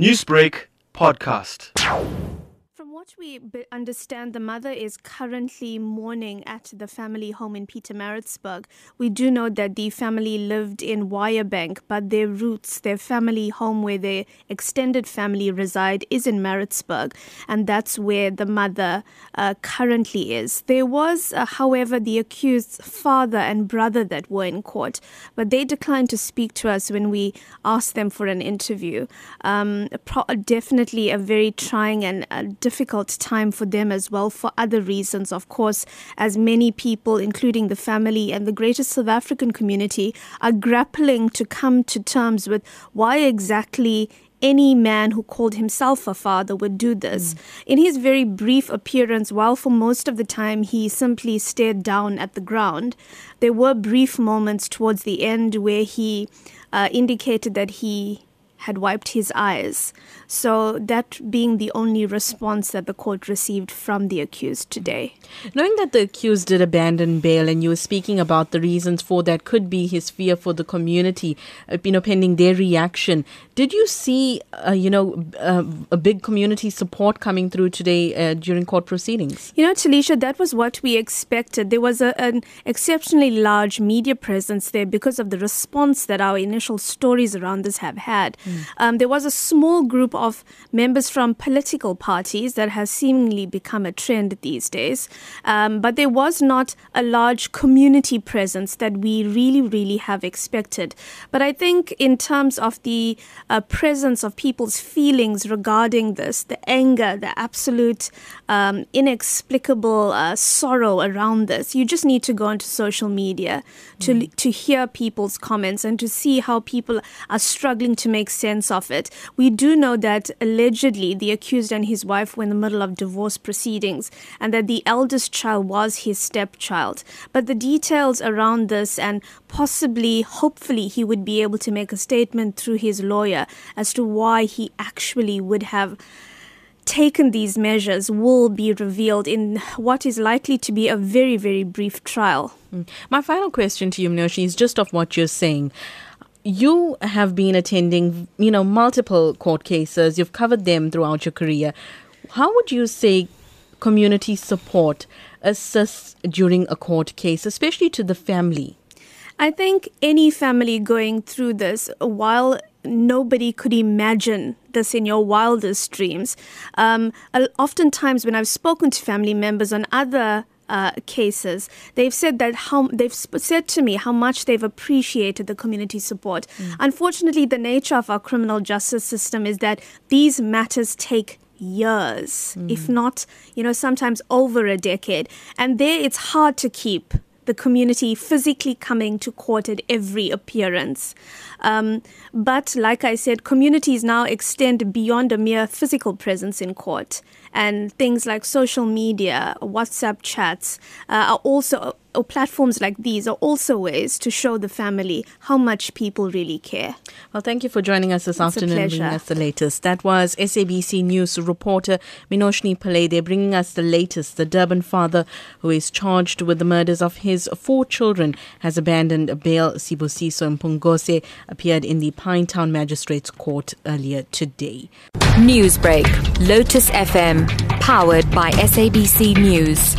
Newsbreak podcast. What we understand, the mother is currently mourning at the family home in Pietermaritzburg. We do know that the family lived in Wyebank, but their roots, their family home where their extended family reside, is in Maritzburg, and that's where the mother uh, currently is. There was, uh, however, the accused's father and brother that were in court, but they declined to speak to us when we asked them for an interview. Um, pro- definitely a very trying and uh, difficult time for them as well, for other reasons, of course, as many people, including the family and the greater South African community, are grappling to come to terms with why exactly any man who called himself a father would do this. In his very brief appearance, while for most of the time he simply stared down at the ground, there were brief moments towards the end where he uh, indicated that he had wiped his eyes. So, that being the only response that the court received from the accused today. Knowing that the accused did abandon bail and you were speaking about the reasons for that could be his fear for the community, uh, you know, pending their reaction, did you see, uh, you know, uh, a big community support coming through today uh, during court proceedings? You know, Taliesha, that was what we expected. There was a, an exceptionally large media presence there because of the response that our initial stories around this have had. Um, there was a small group of members from political parties that has seemingly become a trend these days, um, but there was not a large community presence that we really, really have expected. But I think, in terms of the uh, presence of people's feelings regarding this, the anger, the absolute um, inexplicable uh, sorrow around this, you just need to go onto social media to to hear people's comments and to see how people are struggling to make sense of it. We do know that allegedly the accused and his wife were in the middle of divorce proceedings, and that the eldest child was his stepchild. But the details around this, and possibly, hopefully, he would be able to make a statement through his lawyer as to why he actually would have taken these measures will be revealed in what is likely to be a very, very brief trial. Mm. My final question to you, Minoshi, is just of what you're saying. You have been attending, you know, multiple court cases. You've covered them throughout your career. How would you say community support assists during a court case, especially to the family? I think any family going through this, while nobody could imagine this in your wildest dreams, um, oftentimes when I've spoken to family members on other uh, cases, they've said that how they've sp- said to me how much they've appreciated the community support. Unfortunately, the nature of our criminal justice system is that these matters take years, if not, you know, sometimes over a decade, and there it's hard to keep the community physically coming to court at every appearance. Um, but like I said, communities now extend beyond a mere physical presence in court, and things like social media, WhatsApp chats uh, are also. Or platforms like these are also ways to show the family how much people really care. Well, thank you for joining us this a afternoon, bringing pleasure. us the latest. That was SABC News reporter Minoshini Pillay. They're bringing us the latest. The Durban father, who is charged with the murders of his four children, has abandoned bail. Sibusiso Mpungose appeared in the Pinetown Magistrates Court earlier today. Newsbreak, Lotus FM, powered by SABC News.